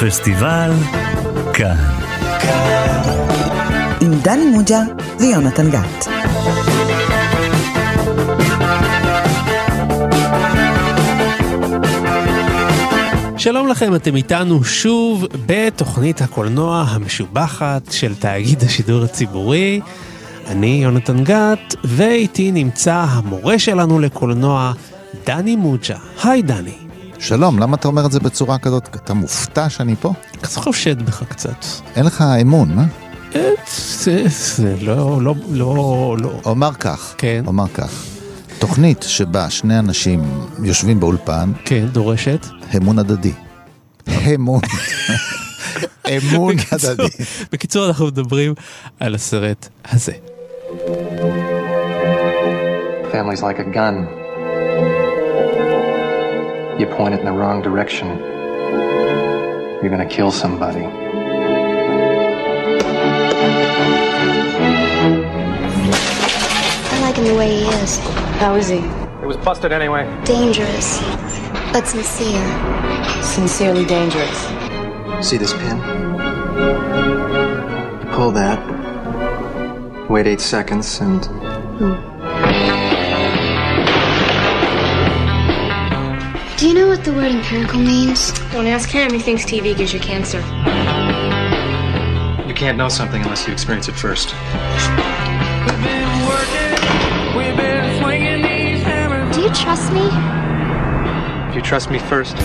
פסטיבל כאן. עם דני מוג'ה ויונתן גת. שלום לכם, אתם איתנו שוב בתוכנית הקולנוע המשובחת של תאגיד השידור הציבורי. אני יונתן גת, ואיתי נמצא המורה שלנו לקולנוע, דני מוג'ה. היי דני. שלום, למה אתה אומר את זה בצורה כזאת? אתה מופתע שאני פה? קצת חושד בך קצת. אין לך אמון, אה? זה, זה לא, לא, לא, לא. אומר כך, כן. אומר כך. תוכנית שבה שני אנשים יושבים באולפן, כן, דורשת. אמון הדדי. אמון. אמון הדדי. בקיצור, אנחנו מדברים על הסרט הזה. Family's like a gun. You point it in the wrong direction, you're gonna kill somebody. I like him the way he is. How is he? It was busted anyway. Dangerous, but sincere. Sincerely dangerous. See this pin? Pull that. Wait eight seconds and. Hmm. Do you know what the word empirical means? Don't ask him. He thinks TV gives you cancer. You can't know something unless you experience it first. Do you trust me? If you trust me first.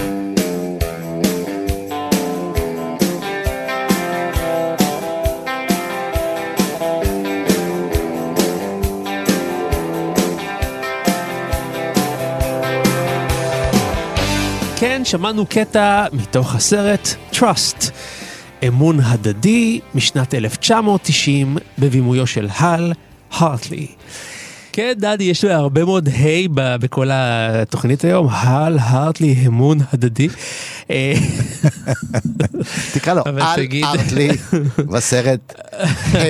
שמענו קטע מתוך הסרט Trust, אמון הדדי משנת 1990 בבימויו של הל הרטלי. כן, דדי, יש לו הרבה מאוד היי בכל התוכנית היום, הל הרטלי, אמון הדדי. אה, תקרא לו, תגיד- ארטלי בסרט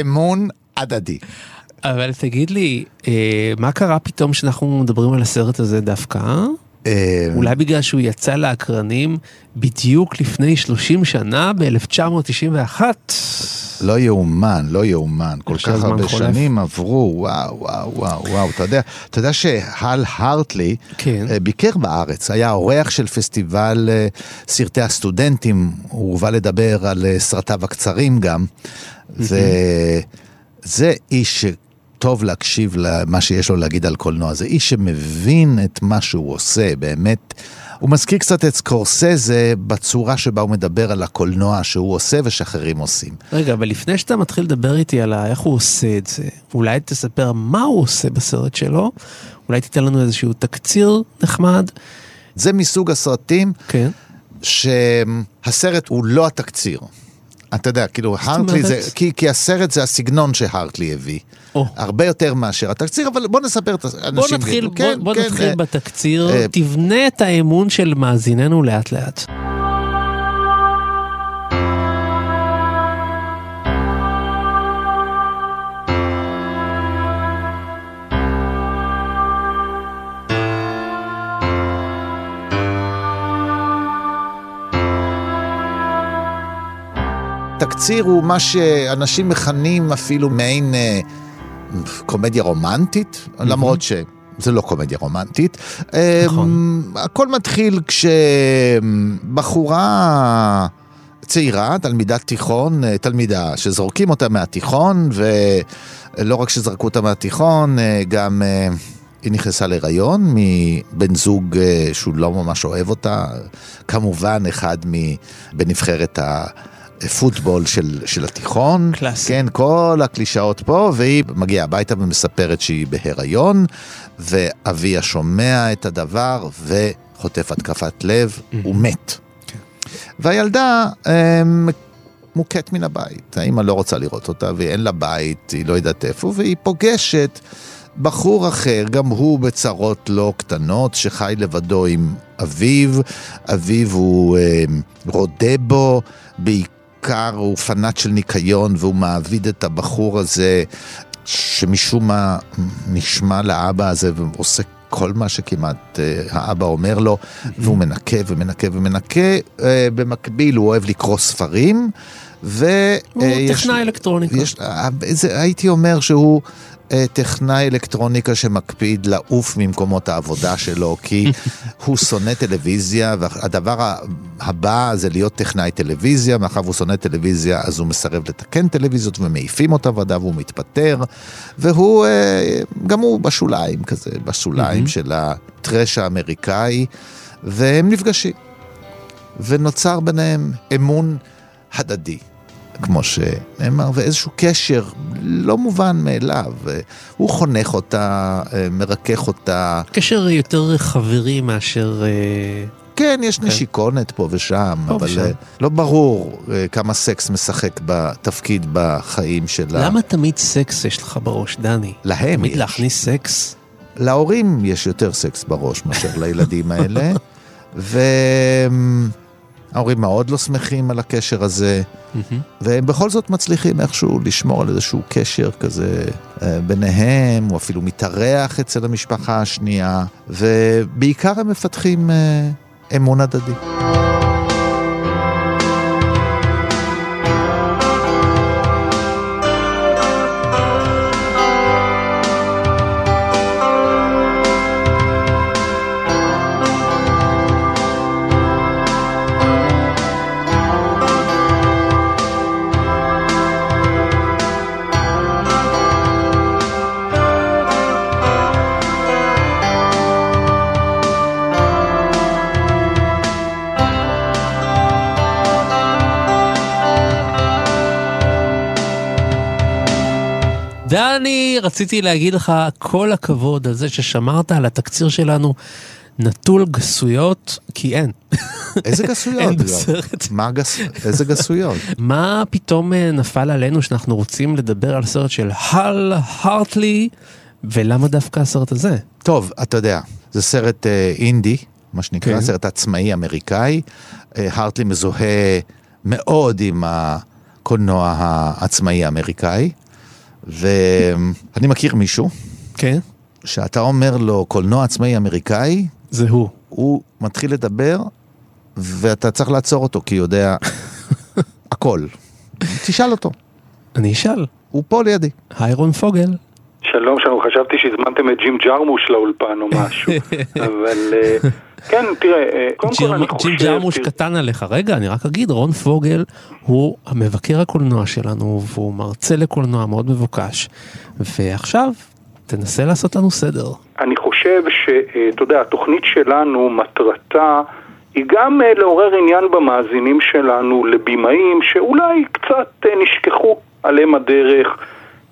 אמון הדדי. אבל תגיד לי, אה, מה קרה פתאום שאנחנו מדברים על הסרט הזה דווקא? אה? אולי בגלל שהוא יצא לאקרנים בדיוק לפני 30 שנה, ב-1991. לא יאומן, לא יאומן. כל כך הרבה חולף. שנים עברו, וואו, וואו, וואו, וואו. אתה יודע, אתה יודע שהל הרטלי כן. אה, ביקר בארץ, היה אורח של פסטיבל אה, סרטי הסטודנטים, הוא הובא לדבר על סרטיו הקצרים גם, וזה איש שטוב להקשיב למה שיש לו להגיד על קולנוע, זה איש שמבין את מה שהוא עושה, באמת. הוא מזכיר קצת את סקורסזה בצורה שבה הוא מדבר על הקולנוע שהוא עושה ושאחרים עושים. רגע, אבל לפני שאתה מתחיל לדבר איתי על איך הוא עושה את זה, אולי תספר מה הוא עושה בסרט שלו, אולי תיתן לנו איזשהו תקציר נחמד. זה מסוג הסרטים כן. שהסרט הוא לא התקציר. אתה יודע, כאילו, הרטלי זה? כי, כי הסרט זה הסגנון שהרטלי הביא. או. הרבה יותר מאשר התקציר, אבל בוא נספר את האנשים. בוא נתחיל, ידעו. בוא, כן, בוא כן, נתחיל אה, בתקציר, אה, תבנה את האמון של מאזיננו לאט לאט. תקציר הוא מה שאנשים מכנים אפילו מעין אה, קומדיה רומנטית, למרות שזה לא קומדיה רומנטית. אה, נכון. הכל מתחיל כשבחורה צעירה, תלמידת תיכון, אה, תלמידה שזורקים אותה מהתיכון, ולא רק שזרקו אותה מהתיכון, אה, גם... היא נכנסה להיריון מבן זוג שהוא לא ממש אוהב אותה, כמובן אחד מ- בנבחרת הפוטבול של, של התיכון. קלאסי. כן, כל הקלישאות פה, והיא מגיעה הביתה ומספרת שהיא בהיריון, ואביה שומע את הדבר וחוטף התקפת לב, הוא מת. והילדה אמ, מוקאת מן הבית, האמא לא רוצה לראות אותה ואין לה בית, היא לא יודעת איפה, והיא פוגשת בחור אחר, גם הוא בצרות לא קטנות, שחי לבדו עם אביו, אביו הוא אמ, רודה בו, בעיקר הוא פנאט של ניקיון והוא מעביד את הבחור הזה, שמשום מה נשמע לאבא הזה ועושה כל מה שכמעט אה, האבא אומר לו, והוא מנקה ומנקה ומנקה. אה, במקביל הוא אוהב לקרוא ספרים, ו... הוא אה, יש- טכנאי אלקטרוניקה. יש, אה, זה, הייתי אומר שהוא אה, טכנאי אלקטרוניקה שמקפיד לעוף ממקומות העבודה שלו, כי הוא שונא טלוויזיה, והדבר הבא זה להיות טכנאי טלוויזיה, מאחר והוא שונא טלוויזיה אז הוא מסרב לתקן טלוויזיות ומעיפים אותה ועדה והוא מתפטר, והוא, גם הוא בשוליים כזה, בשוליים של הטרש האמריקאי, והם נפגשים. ונוצר ביניהם אמון הדדי, כמו שנאמר, ואיזשהו קשר לא מובן מאליו. הוא חונך אותה, אה, מרכך אותה. קשר יותר חברי מאשר... אה, כן, יש נשיקונת פה ושם, פה אבל ושם. אה, לא ברור כמה סקס משחק בתפקיד בחיים שלה. למה תמיד סקס יש לך בראש, דני? להם תמיד יש. להכניס סקס? להורים יש יותר סקס בראש מאשר לילדים האלה, וההורים מאוד לא שמחים על הקשר הזה, והם בכל זאת מצליחים איכשהו לשמור על איזשהו קשר כזה אה, ביניהם, הוא אפילו מתארח אצל המשפחה השנייה, ובעיקר הם מפתחים אה, אמון הדדי. דני, רציתי להגיד לך כל הכבוד על זה ששמרת על התקציר שלנו נטול גסויות, כי אין. איזה גסויות? אין? בסרט. מה גס... איזה גסויות? מה פתאום אה, נפל עלינו שאנחנו רוצים לדבר על סרט של הל הרטלי, ולמה דווקא הסרט הזה? טוב, אתה יודע, זה סרט אה, אינדי, מה שנקרא, כן. סרט עצמאי אמריקאי. אה, הרטלי מזוהה מאוד עם הקולנוע העצמאי האמריקאי, ואני מכיר מישהו כן? שאתה אומר לו קולנוע עצמאי אמריקאי, זה הוא. הוא מתחיל לדבר, ואתה צריך לעצור אותו, כי הוא יודע הכל. תשאל אותו, אני אשאל. הוא פה לידי. היי רון פוגל. שלום, שלום, חשבתי שהזמנתם את ג'ים ג'רמוש לאולפן או משהו, אבל אה, כן, תראה, אה, קודם כל אני חושב... ג'ים ג'רמוש קטן עליך. רגע, אני רק אגיד, רון פוגל הוא המבקר הקולנוע שלנו, והוא מרצה לקולנוע מאוד מבוקש. ועכשיו, תנסה לעשות לנו סדר. אני חושב שאתה יודע, התוכנית שלנו, מטרתה היא גם אה, לעורר עניין במאזינים שלנו לבימאים שאולי קצת אה, נשכחו עליהם הדרך.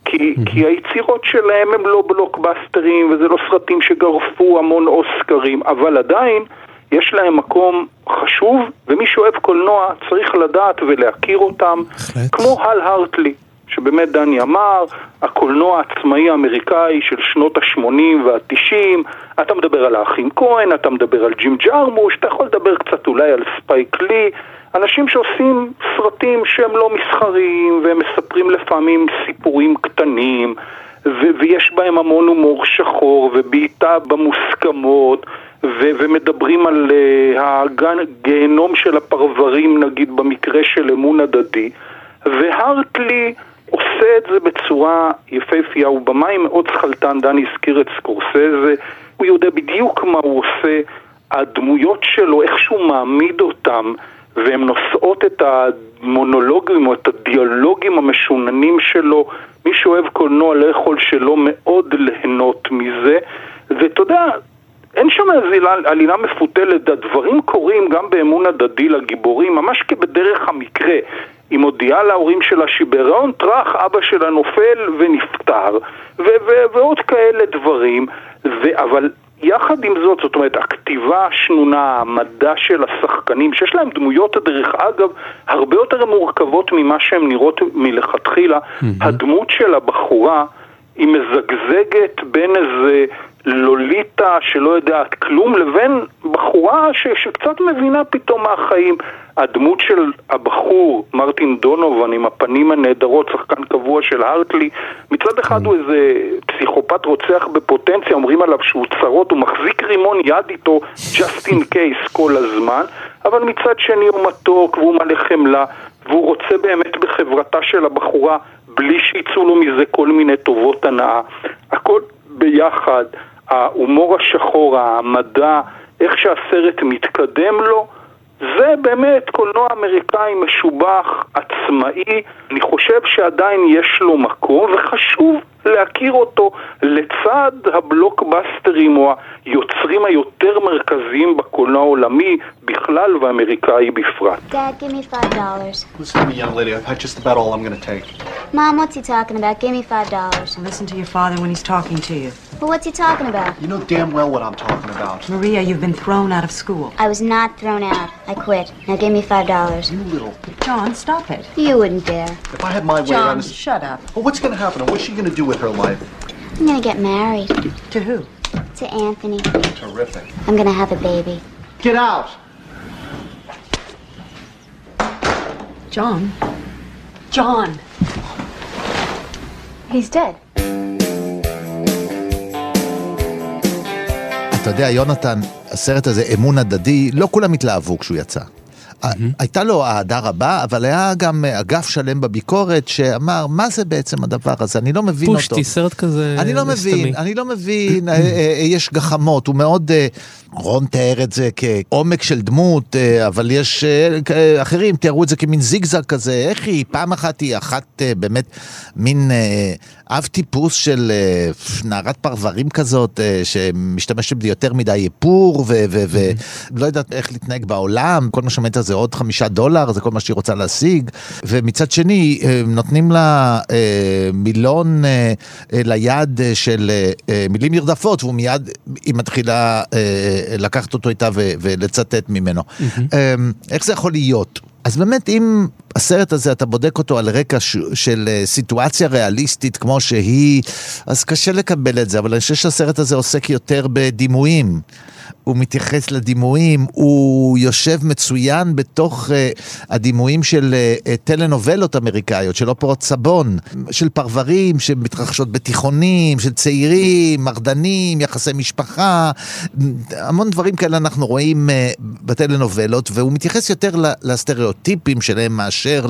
כי, כי היצירות שלהם הם לא בלוקבאסטרים וזה לא סרטים שגרפו המון אוסקרים, אבל עדיין יש להם מקום חשוב, ומי שאוהב קולנוע צריך לדעת ולהכיר אותם. כמו הל הרטלי, שבאמת דני אמר, הקולנוע העצמאי האמריקאי של שנות ה-80 וה-90, אתה מדבר על האחים כהן, אתה מדבר על ג'ים ג'רמוש, אתה יכול לדבר קצת אולי על ספייק לי, אנשים שעושים סרטים שהם לא מסחריים, והם מספרים לפעמים סיפורים קטנים, ו- ויש בהם המון הומור שחור, ובעיטה במוסכמות, ו- ומדברים על uh, הגיהנום של הפרברים, נגיד במקרה של אמון הדדי, והרטלי עושה את זה בצורה יפהפייה, הוא במאי מאוד שכלתן, דני הזכיר את סקורסזה, הוא יודע בדיוק מה הוא עושה, הדמויות שלו, איך שהוא מעמיד אותם, והן נושאות את המונולוגים או את הדיאלוגים המשוננים שלו. מי שאוהב קולנוע לא יכול שלא מאוד ליהנות מזה, ואתה יודע, אין שם איזו עלילה, מפותלת, הדברים קורים גם באמון הדדי לגיבורים, ממש כבדרך המקרה. היא מודיעה להורים שלה שהיא בהיריון טראח, אבא שלה נופל ונפטר, ו- ו- ועוד כאלה דברים, ו- אבל יחד עם זאת, זאת אומרת, הכתיבה השנונה, המדע של השחקנים, שיש להם דמויות, דרך אגב, הרבה יותר מורכבות ממה שהן נראות מלכתחילה, הדמות של הבחורה היא מזגזגת בין איזה לוליטה שלא יודעת כלום, לבין בחורה ש, שקצת מבינה פתאום מהחיים. הדמות של הבחור, מרטין דונובן, עם הפנים הנהדרות, שחקן קבוע של הארטלי, מצד אחד הוא איזה פסיכופת רוצח בפוטנציה, אומרים עליו שהוא צרות, הוא מחזיק רימון יד איתו, just in case כל הזמן, אבל מצד שני הוא מתוק והוא מלא חמלה, והוא רוצה באמת בחברתה של הבחורה, בלי שיצאו לו מזה כל מיני טובות הנאה. הכל ביחד, ההומור השחור, המדע, איך שהסרט מתקדם לו, זה באמת קולנוע אמריקאי משובח, עצמאי, אני חושב שעדיין יש לו מקום וחשוב להכיר אותו לצד הבלוקבאסטרים או היוצרים היותר מרכזיים בקולנוע העולמי בכלל ואמריקאי בפרט. Dad, give me five dollars. Listen to me, young lady. I've had just about all I'm going to take. Mom, what's he talking about? Give me five dollars. Listen to your father when he's talking to you. But what's he talking about? You know damn well what I'm talking about. Maria, you've been thrown out of school. I was not thrown out. I quit. Now give me five dollars. You little. John, stop it. You wouldn't dare. If I had my way John, around this. shut up. Well, what's going to happen? And what's she going to do with her life? I'm gonna get married To who? to Anthony. Terrific. I'm gonna have a baby. Get out! John. John. He's dead. אתה יודע, יונתן, הסרט הזה, אמון הדדי, לא כולם התלהבו כשהוא יצא. הייתה לו אהדה רבה, אבל היה גם אגף שלם בביקורת שאמר, מה זה בעצם הדבר הזה? אני לא מבין אותו. פושטי, סרט כזה אני לא. מבין, אני לא מבין, אה, אה, יש גחמות, הוא מאוד, אה, רון תיאר את זה כעומק של דמות, אה, אבל יש אה, אחרים תיארו את זה כמין זיגזג כזה, איך היא, פעם אחת היא אחת אה, באמת מין אה, אב טיפוס של אה, נערת פרברים כזאת, אה, שמשתמשת ביותר מדי איפור, ולא יודעת איך להתנהג בעולם, כל מה שעומד על זה עוד חמישה דולר, זה כל מה שהיא רוצה להשיג, ומצד שני, אה, נותנים לה אה, מילון אה, ליד של מילים נרדפות, והוא מיד, היא מתחילה לקחת אותו איתה ולצטט ממנו. אה, איך זה יכול להיות? אז באמת, אם הסרט הזה, אתה בודק אותו על רקע ש- של סיטואציה ריאליסטית כמו שהיא, אז קשה לקבל את זה, אבל אני חושב שהסרט הזה עוסק יותר בדימויים. הוא מתייחס לדימויים, הוא יושב מצוין בתוך uh, הדימויים של uh, טלנובלות אמריקאיות, של אופרות סבון, של פרברים שמתרחשות בתיכונים, של צעירים, מרדנים, יחסי משפחה, המון דברים כאלה אנחנו רואים uh, בטלנובלות, והוא מתייחס יותר לסטריאוטיפים שלהם מאשר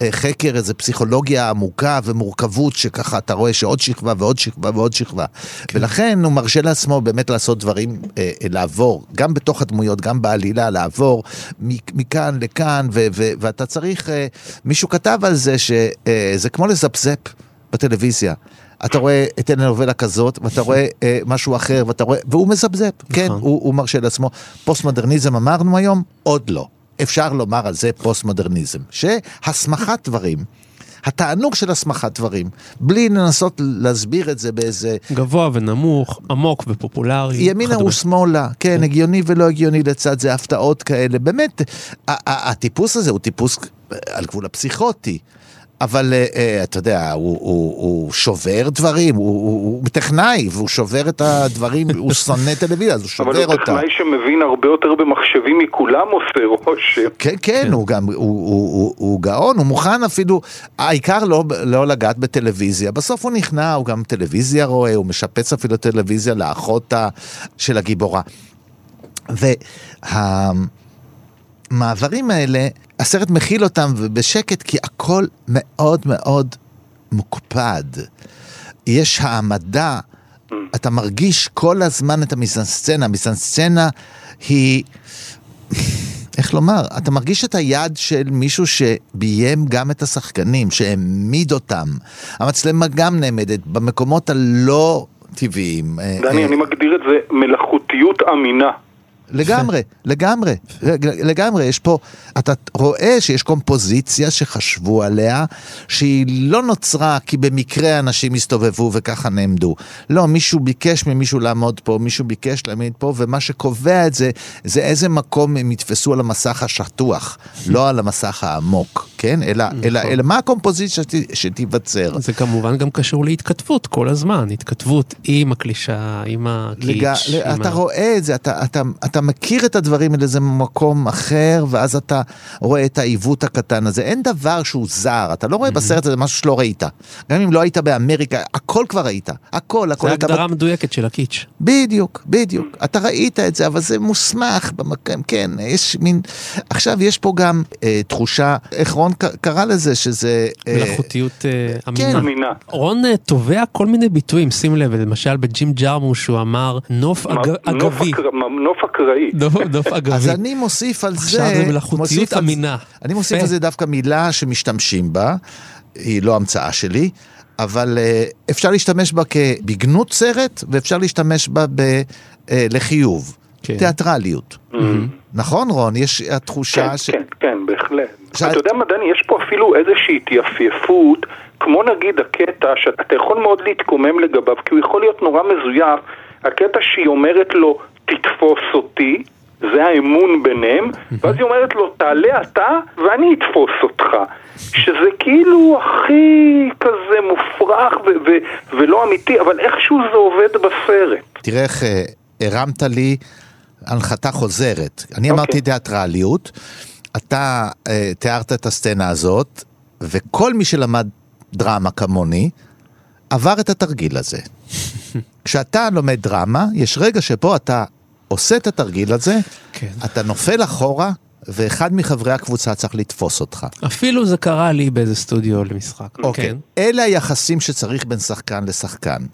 לחקר איזה פסיכולוגיה עמוקה ומורכבות, שככה אתה רואה שעוד שכבה ועוד שכבה ועוד שכבה. כן. ולכן הוא מרשה לעצמו באמת לעשות דברים, אה, לעבור, גם בתוך הדמויות, גם בעלילה, לעבור מכאן לכאן, ו- ו- ואתה צריך, אה, מישהו כתב על זה שזה כמו לזפזפ בטלוויזיה. אתה רואה את טלנובלה כזאת, ואתה רואה אה, משהו אחר, ואתה רואה, והוא מזפזפ, כן, הוא, הוא מרשה לעצמו. פוסט מודרניזם אמרנו היום? עוד לא. אפשר לומר על זה פוסט מודרניזם, שהסמכת דברים, התענוג של הסמכת דברים, בלי לנסות להסביר את זה באיזה גבוה ונמוך, עמוק ופופולרי. ימינה. ושמאלה, כן, הגיוני ולא הגיוני לצד זה, הפתעות כאלה, באמת, הטיפוס הזה הוא טיפוס על גבול הפסיכוטי. אבל אה, אה, אתה יודע, הוא, הוא, הוא שובר דברים, הוא, הוא, הוא טכנאי, והוא שובר את הדברים, הוא שונא טלוויזיה, אז הוא אבל שובר הוא אותה. טכנאי שמבין הרבה יותר במחשבים מכולם עושה רושם. כן, כן, הוא גם, הוא, הוא, הוא, הוא גאון, הוא מוכן אפילו, העיקר לא, לא לגעת בטלוויזיה, בסוף הוא נכנע, הוא גם טלוויזיה רואה, הוא משפץ אפילו טלוויזיה לאחות של הגיבורה. והמעברים האלה, הסרט מכיל אותם בשקט, כי הכל מאוד מאוד מוקפד. יש העמדה, אתה מרגיש כל הזמן את המיזנסצנה, המיזנסצנה היא... איך לומר, אתה מרגיש את היד של מישהו שביים גם את השחקנים, שהעמיד אותם. המצלמה גם נעמדת במקומות הלא טבעיים. אה, דני, אה, אני מגדיר את זה מלאכותיות אמינה. לגמרי, לגמרי, לגמרי, יש פה, אתה רואה שיש קומפוזיציה שחשבו עליה, שהיא לא נוצרה כי במקרה אנשים הסתובבו וככה נעמדו. לא, מישהו ביקש ממישהו לעמוד פה, מישהו ביקש לעמוד פה, ומה שקובע את זה, זה איזה מקום הם יתפסו על המסך השטוח, לא על המסך העמוק. כן? אלא, אלא, אלא מה הקומפוזיציה שת- שתיווצר. זה כמובן גם קשור להתכתבות כל הזמן, התכתבות עם הקלישה, עם לג... הקיץ'. עם אתה ה- רואה את זה, אתה, אתה, אתה מכיר את הדברים מאיזה מקום אחר, ואז אתה רואה את העיוות הקטן הזה. אין דבר שהוא זר, אתה לא רואה בסרט הזה משהו שלא ראית. גם אם לא היית באמריקה, הכל כבר ראית. הכל, הכל. זה אתה הגדרה מדויקת של הקיץ'. בדיוק, בדיוק. אתה ראית את זה, אבל זה מוסמך במקום, כן, יש מין... עכשיו יש פה גם אה, תחושה, איך רון ק- קרא לזה, שזה... אה, מלאכותיות אה, כן. אמינה. רון אה, תובע כל מיני ביטויים, שים לב, למשל בג'ים ג'רמוש הוא אמר נוף אג- נוף אגבי. נוף אקראי. נוף נוף אז אגבי. אני מוסיף על זה... עכשיו זה מלאכותיות אמינה. אני מוסיף. על זה דווקא מילה שמשתמשים בה, היא לא המצאה שלי, אבל אפשר להשתמש בה כבגנות סרט, ואפשר להשתמש בה ב, אה, לחיוב. כן. תיאטרליות. נכון, רון? יש התחושה כן, ש... כן, כן, בהחלט. שאת- אתה יודע מה, דני, יש פה אפילו איזושהי התייפייפות, כמו נגיד הקטע שאתה יכול מאוד להתקומם לגביו, כי הוא יכול להיות נורא מזויף, הקטע שהיא אומרת לו, תתפוס אותי, זה האמון ביניהם, ואז היא אומרת לו, תעלה אתה ואני אתפוס אותך. שזה כאילו הכי כזה מופרך ו- ו- ולא אמיתי, אבל איכשהו זה עובד בסרט. תראה איך אה, הרמת לי הנחתה חוזרת. אני אמרתי אוקיי. תיאטרליות, אתה אה, תיארת את הסצנה הזאת, וכל מי שלמד דרמה כמוני, עבר את התרגיל הזה. כשאתה לומד דרמה, יש רגע שבו אתה עושה את התרגיל הזה, כן. אתה נופל אחורה, ואחד מחברי הקבוצה צריך לתפוס אותך. אפילו זה קרה לי באיזה סטודיו למשחק. אוקיי. כן. אלה היחסים שצריך בין שחקן לשחקן.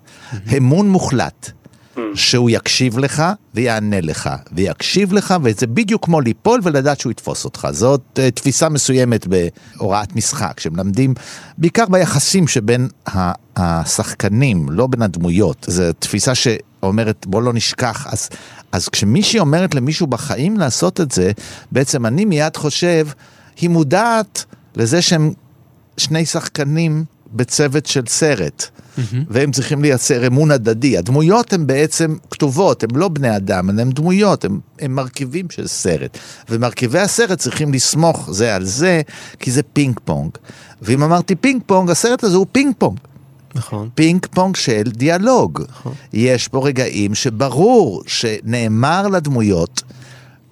אמון מוחלט. שהוא יקשיב לך ויענה לך, ויקשיב לך, וזה בדיוק כמו ליפול ולדעת שהוא יתפוס אותך. זאת uh, תפיסה מסוימת בהוראת משחק, שמלמדים בעיקר ביחסים שבין השחקנים, לא בין הדמויות. זו תפיסה שאומרת, בוא לא נשכח. אז, אז כשמישהי אומרת למישהו בחיים לעשות את זה, בעצם אני מיד חושב, היא מודעת לזה שהם שני שחקנים בצוות של סרט, והם צריכים לייצר אמון הדדי. הדמויות הן בעצם כתובות, הן לא בני אדם, הן דמויות, הן, מרכיבים של סרט. ומרכיבי הסרט צריכים לסמוך זה על זה, כי זה פינג פונג. ואם אמרתי פינג פונג, הסרט הזה הוא פינג פונג. נכון. פינג פונג של דיאלוג. יש פה רגעים שברור שנאמר לדמויות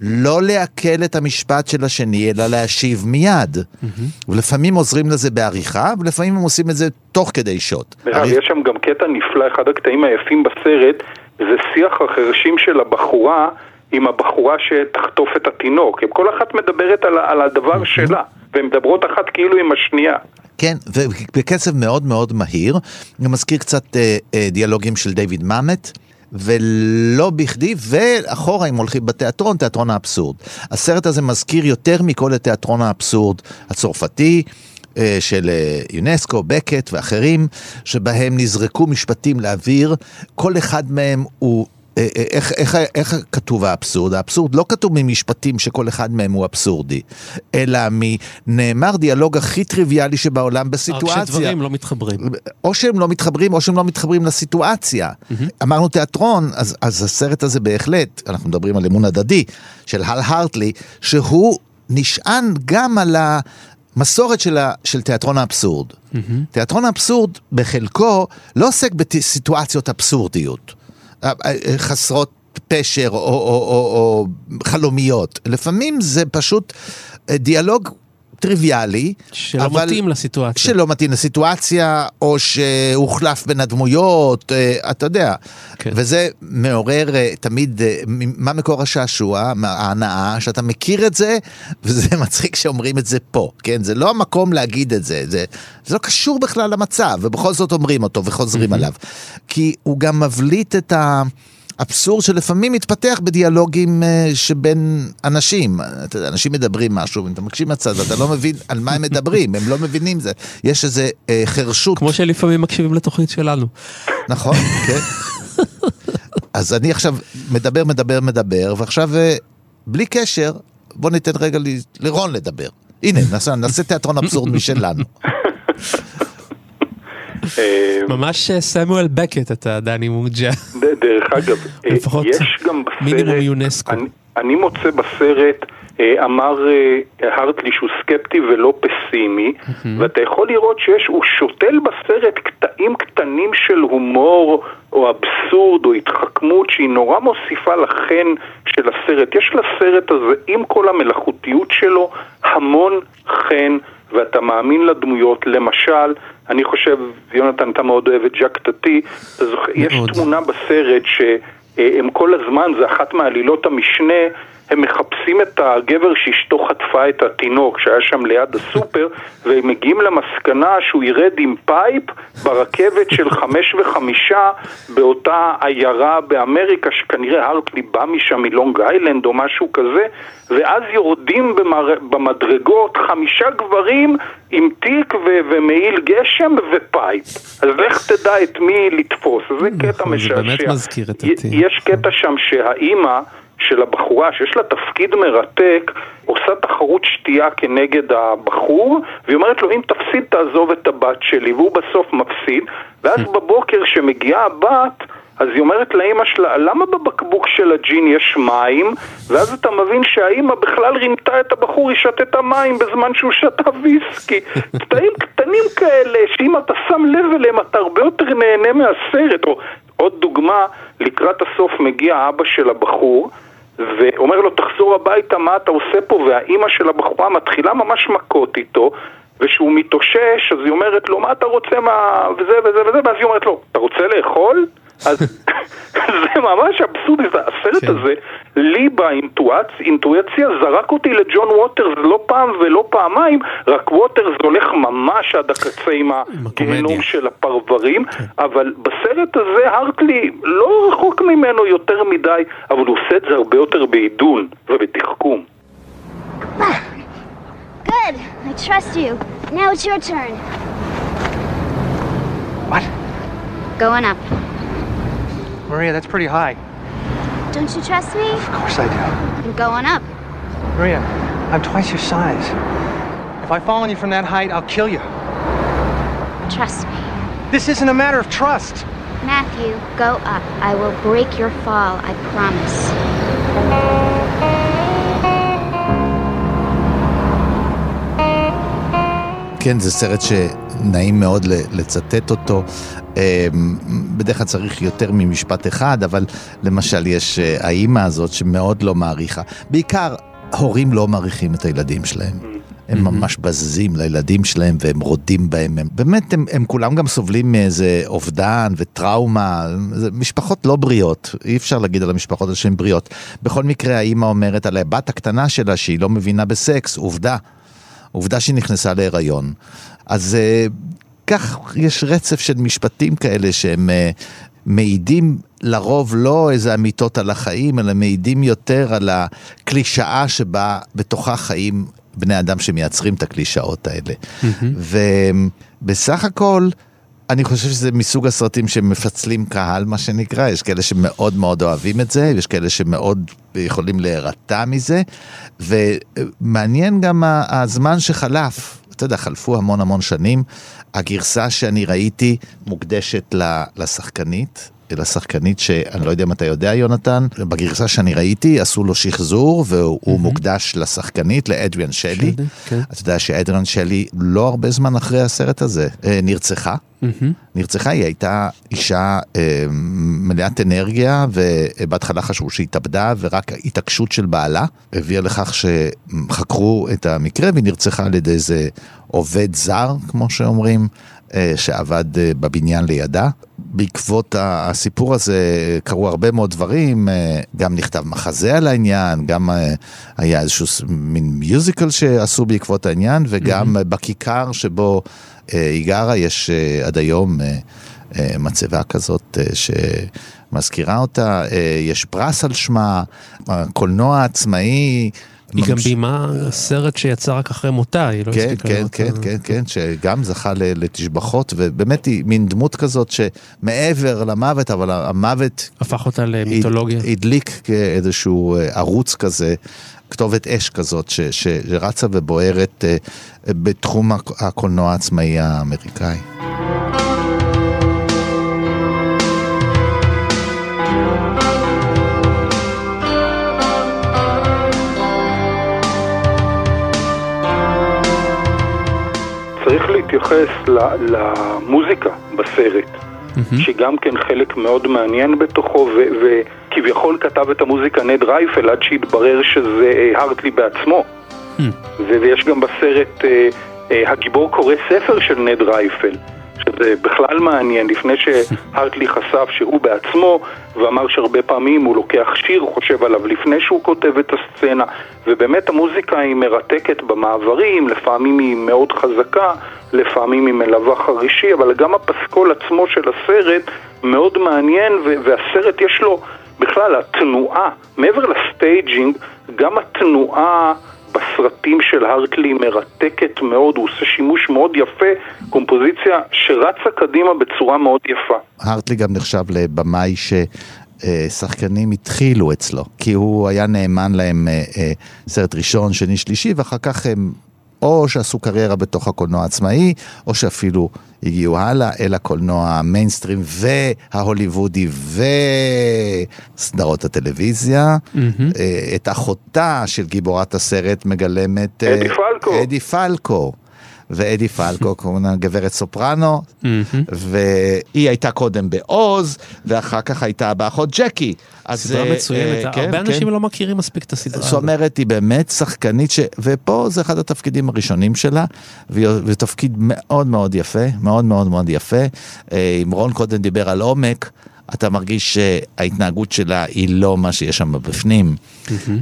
לא לעכל את המשפט של השני, אלא להשיב מיד. ולפעמים עוזרים לזה בעריכה, ולפעמים הם עושים את זה תוך כדי שוט. דרך הרי- יש שם גם קטע נפלא, אחד הקטעים היפים בסרט, זה שיח החרשים של הבחורה עם הבחורה שתחטוף את התינוק. הם כל אחת מדברת על, על הדבר שלה, והן מדברות אחת כאילו עם השנייה. כן, ובקצב מאוד מאוד מהיר. אני מזכיר קצת אה, אה, דיאלוגים של דיוויד מאמט. ולא בכדי, ואחורה אם הולכים בתיאטרון, תיאטרון האבסורד. הסרט הזה מזכיר יותר מכל את תיאטרון האבסורד הצרפתי, אה, של אה, יונסקו, בקט ואחרים, שבהם נזרקו משפטים לאוויר, כל אחד מהם הוא... אה, אה, איך, איך, איך כתוב האבסורד? האבסורד לא כתוב ממשפטים שכל אחד מהם הוא אבסורדי, אלא מנאמר דיאלוג הכי טריוויאלי שבעולם רק בסיטואציה. שדברים לא מתחברים. או שהם לא מתחברים, או שהם לא מתחברים לסיטואציה. אמרנו תיאטרון, אז, אז הסרט הזה בהחלט, אנחנו מדברים על אמון הדדי, של הל הרטלי, שהוא נשען גם על המסורת של, ה, של תיאטרון האבסורד. תיאטרון האבסורד בחלקו לא עוסק בסיטואציות אבסורדיות, אה, אה, חסרות פשר או, או, או, או חלומיות. לפעמים זה פשוט אה, דיאלוג טריוויאלי. שלא אבל- מתאים לסיטואציה. שלא מתאים לסיטואציה, או שהוחלף בין הדמויות, אה, אתה יודע. כן. וזה מעורר אה, תמיד, אה, מה מקור השעשוע, ההנאה, שאתה מכיר את זה, וזה מצחיק שאומרים את זה פה, כן? זה לא המקום להגיד את זה, זה, זה לא קשור בכלל למצב, ובכל זאת אומרים אותו וחוזרים עליו. כי הוא גם מבליט את ה... אבסורד שלפעמים מתפתח בדיאלוגים אה, שבין אנשים. אתה יודע, אנשים מדברים משהו, ואתה מקשיב מהצד ואתה לא מבין על מה הם מדברים, הם לא מבינים זה. יש איזה אה, חרשות. כמו שלפעמים מקשיבים לתוכנית שלנו. נכון, כן. אז אני עכשיו מדבר, מדבר, מדבר, ועכשיו אה, בלי קשר, בוא ניתן רגע לרון לדבר. הנה, נעשה, נעשה תיאטרון אבסורד משלנו. אה, ממש אה, סמואל בקט אתה, דני מוג'ה. דרך אגב, אה, יש גם בסרט... מינימום יונסקו. אני, מוצא בסרט, אמר הרטלי שהוא סקפטי ולא פסימי, ואתה יכול לראות שיש, הוא שותל בסרט קטעים קטנים של הומור או אבסורד או התחכמות שהיא נורא מוסיפה לחן של הסרט. יש לסרט הזה, עם כל המלאכותיות שלו, המון חן. ואתה מאמין לדמויות, למשל, אני חושב, יונתן, אתה מאוד אוהב את ז'אק טאטי, יש תמונה בסרט שהם כל הזמן, זה אחת מעלילות המשנה, הם מחפשים את הגבר שאשתו חטפה את התינוק שהיה שם ליד הסופר והם מגיעים למסקנה שהוא ירד עם pipe ברכבת של חמש וחמישה באותה עיירה באמריקה שכנראה הרטלי בא משם מלונג איילנד או משהו כזה ואז יורדים במר... במדרגות חמישה גברים עם תיק ו... ומעיל גשם ו pipe. אז לך תדע את מי לתפוס. זה קטע נכון, זה משעשע. יש קטע שם שהאימא של הבחורה, שיש לה תפקיד מרתק, עושה תחרות שתייה כנגד הבחור, והיא אומרת לו, אם תפסיד תעזוב את הבת שלי, והוא בסוף מפסיד, ואז בבוקר כשמגיעה הבת, אז היא אומרת לאימא שלה, למה בבקבוק של הג'ין יש מים? ואז אתה מבין שהאימא בכלל רימתה את הבחור, היא שתתה מים בזמן שהוא שתה ויסקי. קטעים קטנים כאלה, שאם אתה שם לב אליהם, אתה הרבה יותר נהנה מהסרט. או עוד דוגמה, לקראת הסוף מגיע אבא של הבחור, ואומר לו, תחזור הביתה, מה אתה עושה פה? והאימא של הבחורה מתחילה ממש מכות איתו. וכשהוא מתאושש, אז היא אומרת לו, מה אתה רוצה מה... וזה וזה וזה, ואז היא אומרת לו, אתה רוצה לאכול? אז זה ממש אבסורדי, הסרט כן. הזה, לי באינטואציה זרק אותי לג'ון ווטרס לא פעם ולא פעמיים, רק ווטרס הולך ממש עד הקצה עם. הגיהנום של הפרברים, אבל בסרט הזה הרטלי לא רחוק ממנו יותר מדי, אבל הוא עושה את זה הרבה יותר בעידון ובתחכום. Good. I trust you. Now it's your turn. What? Going up. Maria, that's pretty high. Don't you trust me? Of course I do. I'm going up. Maria, I'm twice your size. If I fall on you from that height, I'll kill you. Trust me. This isn't a matter of trust. Matthew, go up. I will break your fall, I promise. כן, זה סרט שנעים מאוד לצטט אותו. אמ, בדרך כלל צריך יותר ממשפט אחד, אבל למשל יש אה, האימא הזאת שמאוד לא מעריכה. בעיקר הורים לא מעריכים את הילדים שלהם. הם ממש בזים לילדים שלהם והם רודים בהם. הם, באמת, הם, הם כולם גם סובלים מאיזה אובדן וטראומה. זה משפחות לא בריאות, אי אפשר להגיד על המשפחות האלה שהן בריאות. בכל מקרה, האימא אומרת על הבת הקטנה שלה שהיא לא מבינה בסקס, עובדה. עובדה שהיא נכנסה להיריון. אז אה, כך יש רצף של משפטים כאלה שהם אה, מעידים לרוב לא איזה אמיתות על החיים, אלא מעידים יותר על הקלישאה שבה בתוכה חיים בני אדם שמייצרים את הקלישאות האלה. ובסך הכל, אני חושב שזה מסוג הסרטים שמפצלים קהל, מה שנקרא, יש כאלה שמאוד מאוד אוהבים את זה, יש כאלה שמאוד יכולים להירתע מזה, ומעניין גם הזמן שחלף. אתה יודע, חלפו המון המון שנים. הגרסה שאני ראיתי מוקדשת ל- לשחקנית, לשחקנית שאני לא יודע אם אתה יודע, יונתן, בגרסה שאני ראיתי עשו לו שחזור והוא מוקדש לשחקנית, לאדריאן שלי. שלי, כן. אתה יודע שאדריאן שלי לא הרבה זמן אחרי הסרט הזה אה, נרצחה. נרצחה, היא הייתה אישה אה, מלאת אנרגיה, ובהתחלה חשבו שהיא התאבדה, ורק ההתעקשות של בעלה הביאה לכך שחקרו את המקרה, והיא נרצחה על ידי איזה עובד זר, כמו שאומרים, אה, שעבד אה, בבניין לידה. בעקבות הסיפור הזה קרו הרבה מאוד דברים, אה, גם נכתב מחזה על העניין, גם אה, היה איזשהו מין מיוזיקל שעשו בעקבות העניין, וגם אה, בכיכר שבו אה, היא גרה יש עד היום מצבה כזאת אה, שמזכירה אותה, יש פרס על שמה, הקולנוע העצמאי. היא גם ממש- ביימה סרט שיצא רק אחרי מותה, היא לא כן, הספיקה כן, לראות כן, ה- כן, כן, שגם זכה לתשבחות, ובאמת היא מין דמות כזאת שמעבר למוות, אבל המוות הפך אותה למיתולוגיה. הד- הדליק כאיזשהו אה, ערוץ כזה, כתובת אש כזאת, ש- ש- שרצה ובוערת אה, בתחום הק- הקולנוע העצמאי האמריקאי. להתייחס למוזיקה בסרט, שגם כן חלק מאוד מעניין בתוכו, וכביכול כתב את המוזיקה נד רייפל עד שהתברר שזה אה, הרטלי בעצמו. ו- ויש גם בסרט, אה, אה, הגיבור קורא ספר של נד רייפל, שזה בכלל מעניין, לפני שהרטלי חשף שהוא בעצמו, ואמר שהרבה פעמים הוא לוקח שיר, חושב עליו לפני שהוא כותב את הסצנה, ובאמת המוזיקה היא מרתקת במעברים, לפעמים היא מאוד חזקה, לפעמים היא מלווה חרישי, אבל גם הפסקול עצמו של הסרט מאוד מעניין, והסרט יש לו בכלל התנועה, מעבר ל staging, גם התנועה בסרטים של הרטלי מרתקת מאוד, הוא עושה שימוש מאוד יפה, קומפוזיציה שרצה קדימה בצורה מאוד יפה. הרטלי גם נחשב לבמאי ששחקנים התחילו אצלו, כי הוא היה נאמן להם אה, אה, סרט ראשון, שני, שלישי, ואחר כך הם או שעשו קריירה בתוך הקולנוע העצמאי, או שאפילו הגיעו הלאה אל הקולנוע המיינסטרים וההוליוודי וסדרות הטלוויזיה. אה, את אחותה של גיבורת הסרט מגלמת... אה, אדי פלקו. אדי פלקו. ואדי פלקו, כמובן גברת סופרנו, והיא הייתה קודם בעוז, ואחר כך הייתה באחות ג'קי. אז, סדרה אה, מצוינת, אה, כן, הרבה כן. אנשים לא מכירים מספיק את הסדרה זאת הזאת. אומרת, היא באמת שחקנית, ש... ופה זה אחד התפקידים הראשונים שלה, ותפקיד מאוד מאוד יפה, מאוד מאוד מאוד יפה. אה, אם רון קודם דיבר על עומק, אתה מרגיש שההתנהגות שלה היא לא מה שיש שם בפנים.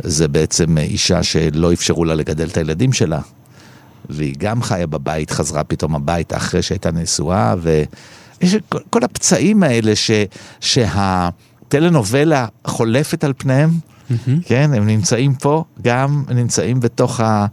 זה בעצם אישה שלא אפשרו לה לגדל את הילדים שלה. והיא גם חיה בבית, חזרה פתאום הביתה אחרי שהייתה נשואה, ויש כל, כל הפצעים האלה ש, שהטלנובלה חולפת על פניהם, כן, הם נמצאים פה, גם נמצאים בתוך, ה,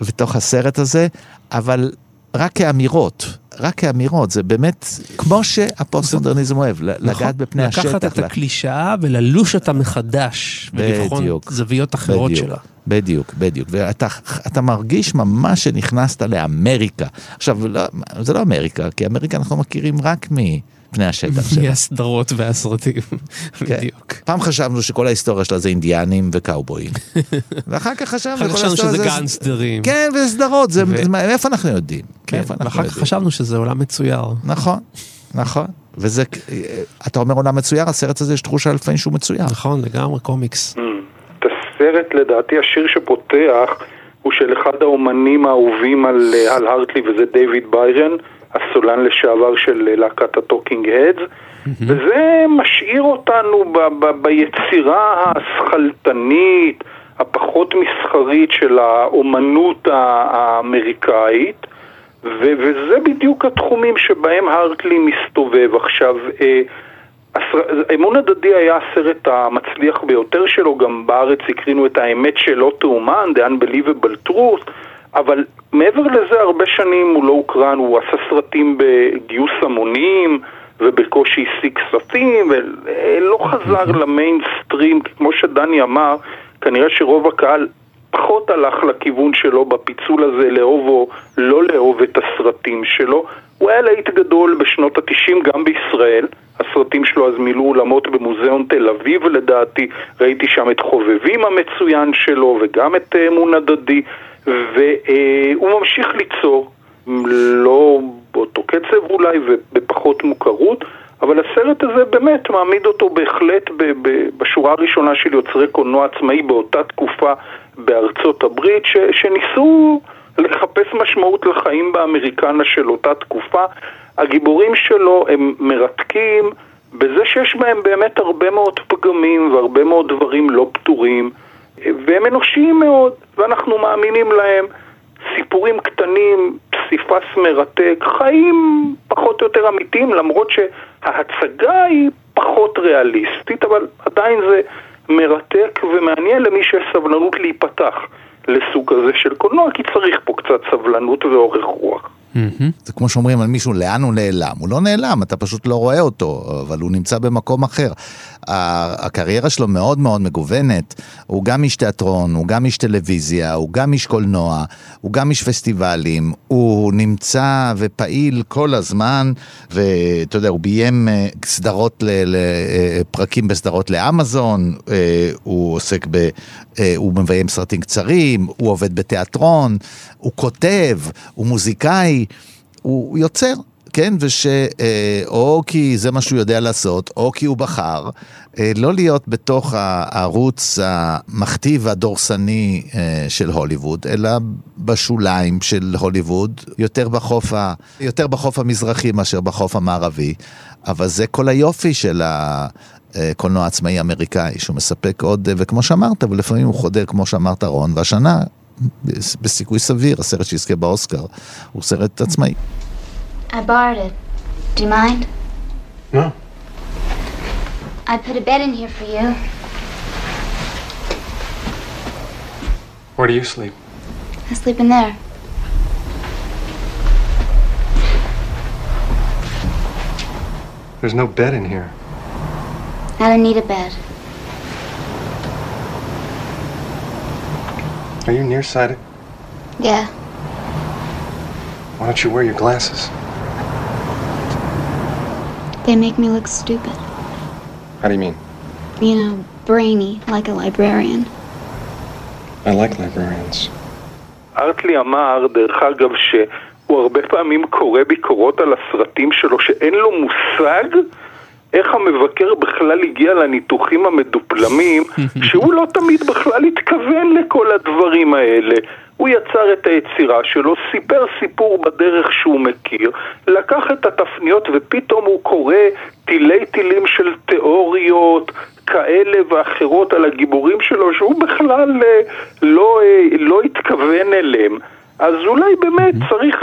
בתוך הסרט הזה, אבל רק כאמירות, רק כאמירות, זה באמת כמו שהפוסט-מודרניזם אוהב, נכון, לגעת בפני השטח. לקחת את הקלישאה וללוש אותה מחדש, ולבחון. זוויות אחרות שלה. בדיוק, בדיוק. ואתה אתה מרגיש ממש שנכנסת לאמריקה. עכשיו, לא, זה לא אמריקה, כי אמריקה אנחנו מכירים רק מפני השטח שלה. מהסדרות והסרטים, כן. בדיוק. פעם חשבנו שכל ההיסטוריה שלה זה אינדיאנים וקאובויים. ואחר כך חשבנו חשבנו שזה זה- גנגסטרים. כן, וסדרות, מאיפה אנחנו יודעים? כן, ואחר כך? חשבנו שזה עולם מצויר. נכון, נכון. וזה, אתה אומר עולם מצויר, הסרט הזה יש תחושה לפעמים שהוא מצויר. נכון, לגמרי קומיקס. את הסרט, לדעתי, השיר שפותח הוא של אחד האומנים האהובים על, אה, על הרטלי, וזה דיוויד ביירן, הסולן לשעבר של אה, להקת ה Talking Heads, וזה משאיר אותנו ב, ב, ביצירה השכלתנית, הפחות מסחרית של האומנות האמריקאית. ו- וזה בדיוק התחומים שבהם הרטלי מסתובב. עכשיו, אה, אמון הדדי היה הסרט המצליח ביותר שלו, גם בארץ הקרינו את האמת שלא תאומן, The Unbelievable Truth, אבל מעבר לזה הרבה שנים הוא לא הוקרן, הוא עשה סרטים בגיוס המונים ובקושי השיג כספים, ולא חזר למיינסטרים, כי כמו שדני אמר, כנראה שרוב הקהל פחות הלך לכיוון שלו בפיצול הזה לאהוב או לא לאהוב את הסרטים שלו. הוא היה להיט גדול בשנות התשעים גם בישראל. הסרטים שלו אז מילאו אולמות במוזיאון תל אביב לדעתי. ראיתי שם את חובבים המצוין שלו וגם את אה, אמון הדדי. והוא ממשיך ליצור, לא באותו קצב אולי ובפחות מוכרות. אבל הסרט הזה באמת מעמיד אותו בהחלט בשורה הראשונה של יוצרי קולנוע עצמאי באותה תקופה בארצות הברית, ש- שניסו לחפש משמעות לחיים באמריקנה של אותה תקופה. הגיבורים שלו הם מרתקים בזה שיש בהם באמת הרבה מאוד פגמים והרבה מאוד דברים לא פתורים, והם אנושיים מאוד, ואנחנו מאמינים להם. סיפורים קטנים, פסיפס מרתק, חיים פחות או יותר אמיתיים, למרות שההצגה היא פחות ריאליסטית, אבל עדיין זה מרתק ומעניין למי שיש סבלנות להיפתח לסוג הזה של קולנוע, כי צריך פה קצת סבלנות ואורך רוח. זה כמו שאומרים על מישהו, לאן הוא נעלם? הוא לא נעלם, אתה פשוט לא רואה אותו, אבל הוא נמצא במקום אחר. הקריירה שלו מאוד מאוד מגוונת, הוא גם איש תיאטרון, הוא גם איש טלוויזיה, הוא גם איש קולנוע, הוא גם איש פסטיבלים, הוא נמצא ופעיל כל הזמן, ואתה יודע, הוא ביים אה, סדרות, אה, פרקים בסדרות לאמזון, אה, הוא עוסק ב... הוא מביים סרטים קצרים, הוא עובד בתיאטרון, הוא כותב, הוא מוזיקאי. הוא יוצר. כן, וש... אה, כי זה מה שהוא יודע לעשות, או כי הוא בחר אה, לא להיות בתוך הערוץ המכתיב והדורסני אה, של הוליווד, אלא בשוליים של הוליווד, יותר בחוף, ה... יותר בחוף המזרחי מאשר בחוף המערבי, אבל זה כל היופי של ה... קולנוע עצמאי אמריקאי, שהוא מספק עוד, וכמו שאמרת, ולפעמים הוא חודר, כמו שאמרת רון, והשנה, בסיכוי סביר, הסרט שיזכה באוסקר, הוא סרט עצמאי. I borrowed it. Do you mind? No. I put a bed in here for you. Where do you sleep? I sleep in there. There's no bed in here. I don't need a bed. Are you nearsighted? Yeah. Why don't you wear your glasses? They make me look stupid. How do you mean? You know, brainy, like a librarian. I like librarians. ארטלי אמר, דרך אגב, שהוא הרבה פעמים קורא ביקורות על הסרטים שלו, שאין לו מושג איך המבקר בכלל הגיע לניתוחים המדופלמים, שהוא לא תמיד בכלל התכוון לכל הדברים האלה. הוא יצר את היצירה שלו, סיפר סיפור בדרך שהוא מכיר, לקח את התפניות ופתאום הוא קורא תילי תילים של תיאוריות כאלה ואחרות על הגיבורים שלו שהוא בכלל אה, לא, אה, לא התכוון אליהם. אז אולי באמת צריך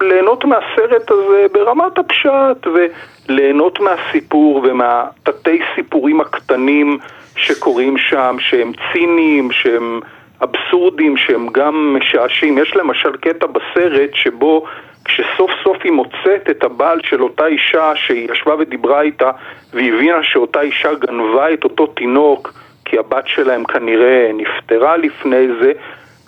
ליהנות מהסרט הזה ברמת הפשט וליהנות מהסיפור ומהתתי סיפורים הקטנים שקורים שם, שהם ציניים, שהם אבסורדים, שהם גם משעשעים. יש למשל קטע בסרט שבו כשסוף סוף היא מוצאת את הבעל של אותה אישה שהיא ישבה ודיברה איתה והיא הבינה שאותה אישה גנבה את אותו תינוק כי הבת שלהם כנראה נפטרה לפני זה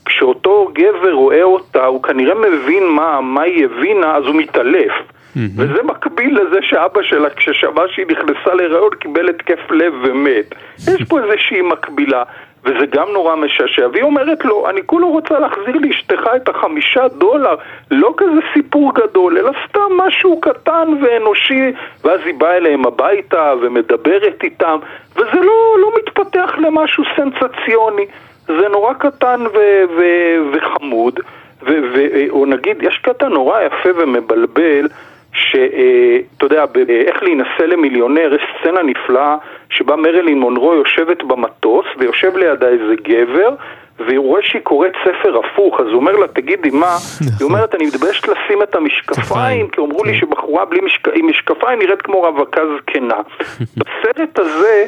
כשאותו גבר רואה אותה, הוא כנראה מבין מה, מה היא הבינה, אז הוא מתעלף. Mm-hmm. וזה מקביל לזה שאבא שלה, כששמע שהיא נכנסה להיריון, קיבל התקף לב ומת. יש פה איזושהי מקבילה, וזה גם נורא משעשע. והיא אומרת לו, אני כולו רוצה להחזיר לאשתך את החמישה דולר, לא כזה סיפור גדול, אלא סתם משהו קטן ואנושי, ואז היא באה אליהם הביתה ומדברת איתם, וזה לא, לא מתפתח למשהו סנסציוני. זה נורא קטן ו- ו- וחמוד, ו- ו- או נגיד, יש קטע נורא יפה ומבלבל, שאתה יודע, איך להינשא למיליונר, יש סצנה נפלאה שבה מרילין מונרו יושבת במטוס ויושב לידה איזה גבר והוא רואה שהיא קוראת ספר הפוך, אז הוא אומר לה, תגידי מה? היא אומרת, אני מתביישת לשים את המשקפיים, כי אמרו לי שבחורה בלי משקפיים נראית כמו רווקה זקנה. בסרט הזה...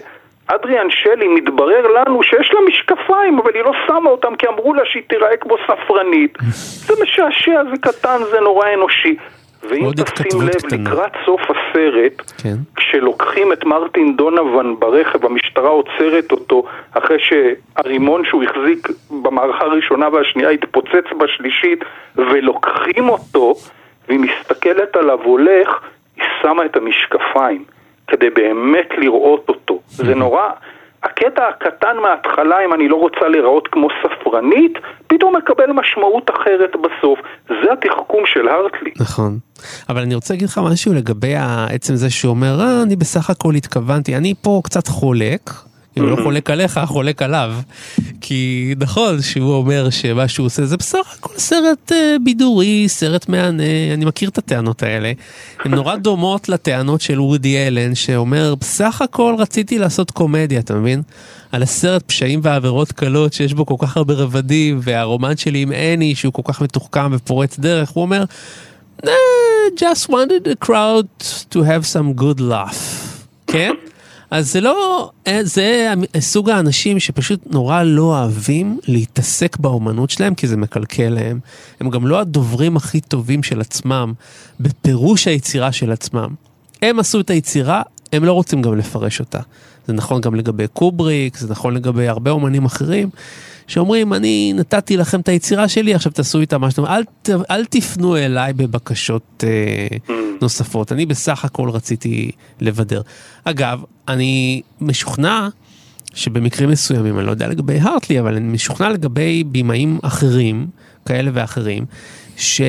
אדריאן שלי, מתברר לנו שיש לה משקפיים, אבל היא לא שמה אותם כי אמרו לה שהיא תיראה כמו ספרנית. זה משעשע, זה קטן, זה נורא אנושי. ואם תשים לב, קטנה. לקראת סוף הסרט, כן. כשלוקחים את מרטין דונבן ברכב, המשטרה עוצרת אותו אחרי שהרימון שהוא החזיק במערכה הראשונה והשנייה התפוצץ בשלישית, ולוקחים אותו, והיא מסתכלת עליו הולך, היא שמה את המשקפיים. כדי באמת לראות אותו. זה נורא... הקטע הקטן מההתחלה, אם אני לא רוצה להיראות כמו ספרנית, פתאום מקבל משמעות אחרת בסוף. זה התחכום של הרטלי. נכון. אבל אני רוצה להגיד לך משהו לגבי עצם זה שהוא אומר, אה, אני בסך הכל התכוונתי, אני פה קצת חולק. כאילו לא חולק עליך, חולק עליו. כי נכון שהוא אומר שמה שהוא עושה זה בסך הכל סרט אה, בידורי, סרט מהנה, אני מכיר את הטענות האלה. הן נורא דומות לטענות של וודי אלן, שאומר בסך הכל רציתי לעשות קומדיה, אתה מבין? על הסרט פשעים ועבירות קלות שיש בו כל כך הרבה רבדים, והרומן שלי עם אני שהוא כל כך מתוחכם ופורץ דרך, הוא אומר, nah, just wanted the crowd to have some good laugh, כן? אז זה לא, אה, זה סוג האנשים שפשוט נורא לא אוהבים להתעסק באומנות שלהם כי זה מקלקל להם. הם גם לא הדוברים הכי טובים של עצמם בפירוש היצירה של עצמם. הם עשו את היצירה, הם לא רוצים גם לפרש אותה. זה נכון גם לגבי קובריק, זה נכון לגבי הרבה אומנים אחרים. שאומרים, אני נתתי לכם את היצירה שלי, עכשיו תעשו איתה מה שאתם, אל, אל תפנו אליי בבקשות אה, mm. נוספות, אני בסך הכל רציתי לבדר. אגב, אני משוכנע שבמקרים מסוימים, אני לא יודע לגבי הרטלי, אבל אני משוכנע לגבי בימאים אחרים, כאלה ואחרים, ש...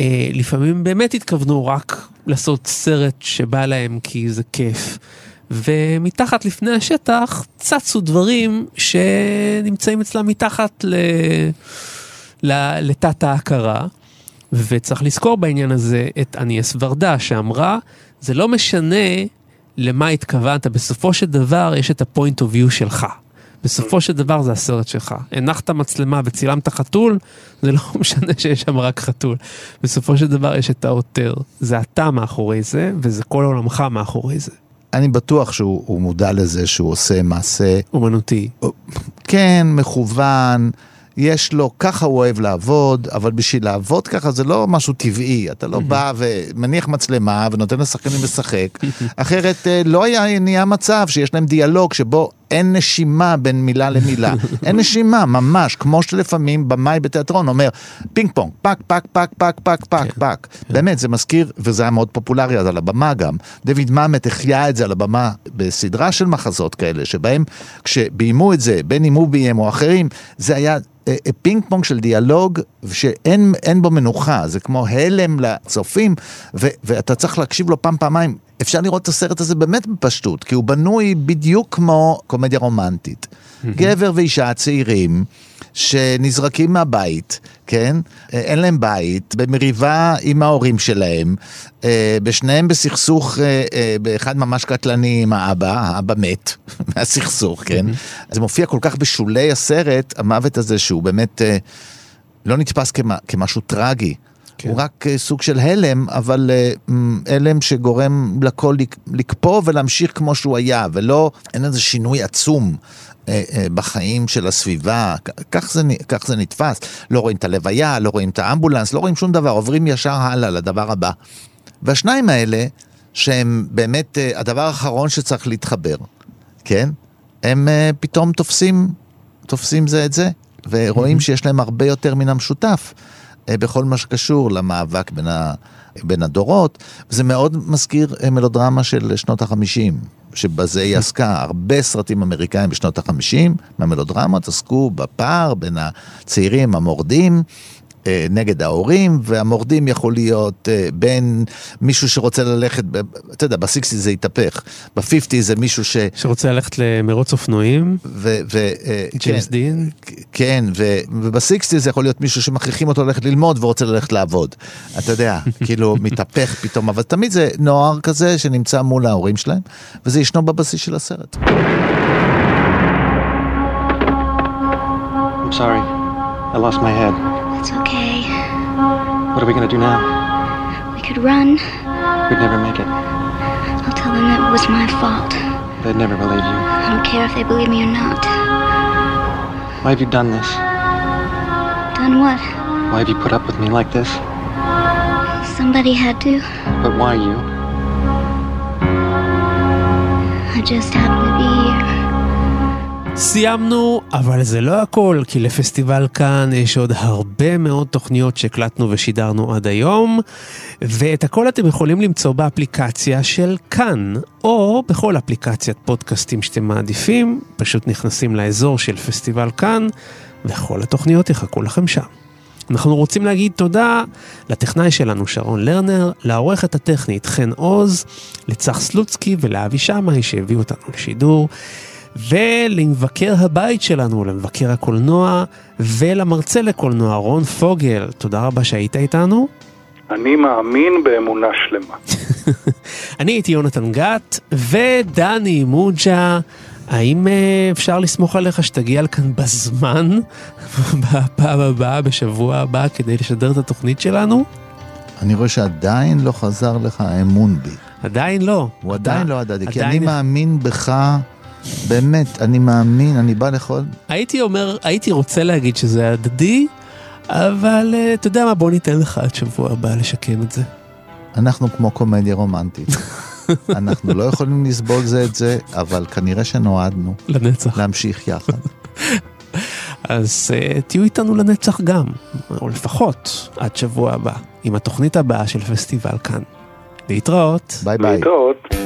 אה, לפעמים באמת התכוונו רק לעשות סרט שבא להם כי זה כיף. ומתחת לפני השטח צצו דברים שנמצאים אצלם מתחת ל... ל... לתת ההכרה. וצריך לזכור בעניין הזה את אניאס ורדה שאמרה, זה לא משנה למה התכוונת, בסופו של דבר יש את הפוינט אוף יו שלך. בסופו של דבר זה הסרט שלך. הנחת מצלמה וצילמת חתול, זה לא משנה שיש שם רק חתול. בסופו של דבר יש את העותר. זה אתה מאחורי זה, וזה כל עולמך מאחורי זה. אני בטוח שהוא הוא מודע לזה שהוא עושה מעשה, אומנותי. כן, מכוון, יש לו, ככה הוא אוהב לעבוד, אבל בשביל לעבוד ככה זה לא משהו טבעי. אתה לא בא ומניח מצלמה ונותן לשחקנים לשחק, אחרת אה, לא היה נהיה מצב שיש להם דיאלוג שבו אין נשימה בין מילה למילה. אין נשימה, ממש, כמו שלפעמים במאי בתיאטרון אומר פינג פונג, פק, פק, פק, פק, פק, פק, פק. באמת, זה מזכיר, וזה היה מאוד פופולרי אז על הבמה גם. דויד מאמט החיה את זה על הבמה בסדרה של מחזות כאלה, שבהם כשביימו את זה, בין אם הוא ביים או אחרים, זה היה אה, אה, פינג פונג של דיאלוג שאין אין בו מנוחה, זה כמו הלם לצופים, ו, ואתה צריך להקשיב לו פעם פעמיים. אפשר לראות את הסרט הזה באמת בפשטות, כי הוא בנוי בדיוק כמו קומדיה רומנטית. גבר ואישה צעירים שנזרקים מהבית, כן? אה, אין להם בית, במריבה עם ההורים שלהם, אה, בשניהם בסכסוך, אה, באחד ממש קטלני עם האבא, האבא מת מהסכסוך, כן? זה מופיע כל כך בשולי הסרט, המוות הזה, שהוא באמת לא נתפס כמה, כמשהו טרגי. כן. הוא רק אה, סוג של הלם, אבל אה, הלם שגורם לכל לק- לקפוא ולהמשיך כמו שהוא היה, ולא, אין איזה שינוי עצום. אה, בחיים של הסביבה, כך זה, כך זה נתפס. לא רואים את הלוויה, לא רואים את האמבולנס, לא רואים שום דבר, עוברים ישר הלאה לדבר הבא. והשניים האלה, שהם באמת הדבר האחרון שצריך להתחבר, כן? הם פתאום תופסים, תופסים זה את זה, ורואים שיש להם הרבה יותר מן המשותף בכל מה שקשור למאבק בין, ה, בין הדורות. וזה מאוד מזכיר אה, מלודרמה של שנות החמישים, שבזה היא עסקה. הרבה סרטים אמריקאים בשנות החמישים, מהמלודרמות עסקו בפער בין הצעירים המורדים. אה, נגד ההורים, והמורדים יכול להיות אה, בין מישהו שרוצה ללכת, ב- אתה יודע, בסיקסטי זה התהפך, בפיפטי זה מישהו ש... שרוצה ללכת למרוץ אופנועים, ו... ו אה, ג'יימס כן, דין. כן, ו, ובסיקסטי זה יכול להיות מישהו שמכריחים אותו ללכת ללמוד ורוצה ללכת לעבוד. אתה יודע, כאילו מתהפך פתאום, אבל תמיד זה נוער כזה שנמצא מול ההורים שלהם, וזה ישנו בבסיס של הסרט. I'm sorry. I lost my head. What are we gonna do now? We could run. We'd never make it. I'll tell them it was my fault. They'd never believe you. I don't care if they believe me or not. Why have you done this? Done what? Why have you put up with me like this? Somebody had to. But why you? I just happened to be. סיימנו, אבל זה לא הכל, כי לפסטיבל כאן יש עוד הרבה מאוד תוכניות שהקלטנו ושידרנו עד היום, ואת הכל אתם יכולים למצוא באפליקציה של כאן, או בכל אפליקציית פודקאסטים שאתם מעדיפים, פשוט נכנסים לאזור של פסטיבל כאן, וכל התוכניות יחכו לכם שם. אנחנו רוצים להגיד תודה לטכנאי שלנו שרון לרנר, לעורכת הטכנית חן עוז, לצח סלוצקי ולאבי שמאי שהביאו אותנו לשידור, ולמבקר הבית שלנו, למבקר הקולנוע, ולמרצה לקולנוע רון פוגל. תודה רבה שהיית איתנו. אני מאמין באמונה שלמה. אני הייתי יונתן גת, ודני מוג'ה. האם אה, אפשר לסמוך עליך שתגיע לכאן בזמן, בפעם הבאה, בשבוע הבא, כדי לשדר את התוכנית שלנו? אני רואה שעדיין לא חזר לך האמון בי. עדיין לא. הוא עדיין לא הדדי, כי עדיין- אני מאמין בך, באמת, אני מאמין, אני בא לכל... הייתי אומר, הייתי רוצה להגיד שזה הדדי, אבל אה, אתה יודע מה, בוא ניתן לך עד שבוע הבא לשקם את זה. אנחנו כמו קומדיה רומנטית. אנחנו לא יכולים לסבול זה את זה, אבל כנראה שנועדנו לנצח. להמשיך יחד. אז uh, תהיו איתנו לנצח גם, או לפחות עד שבוע הבא, עם התוכנית הבאה של פסטיבל כאן. להתראות. ביי ביי. להתראות.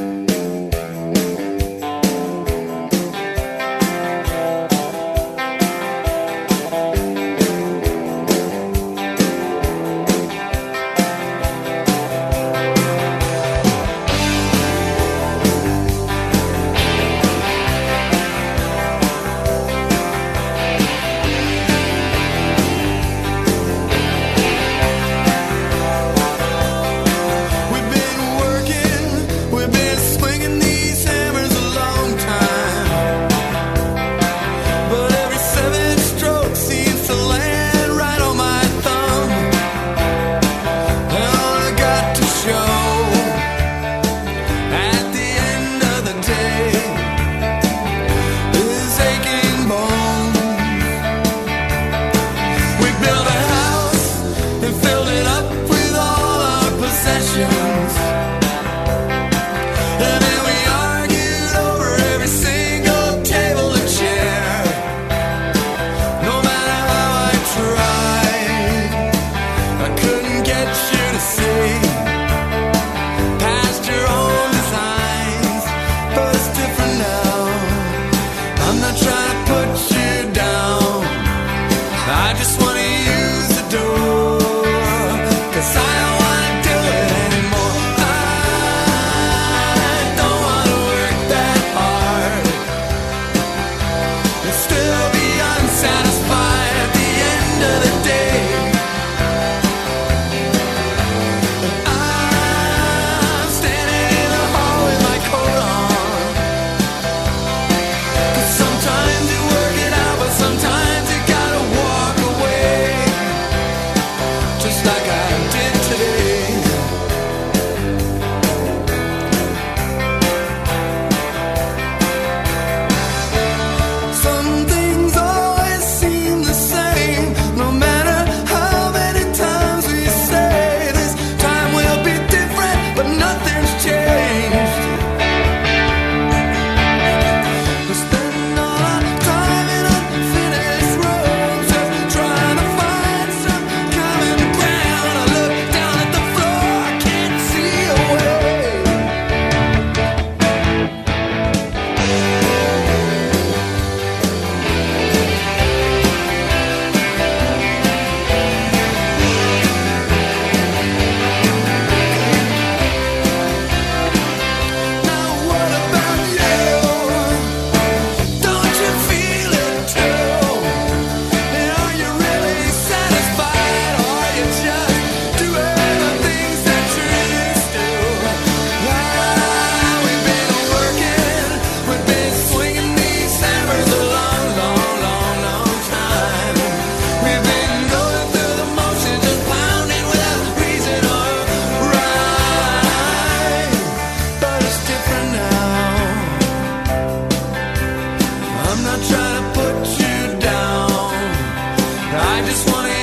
I just wanna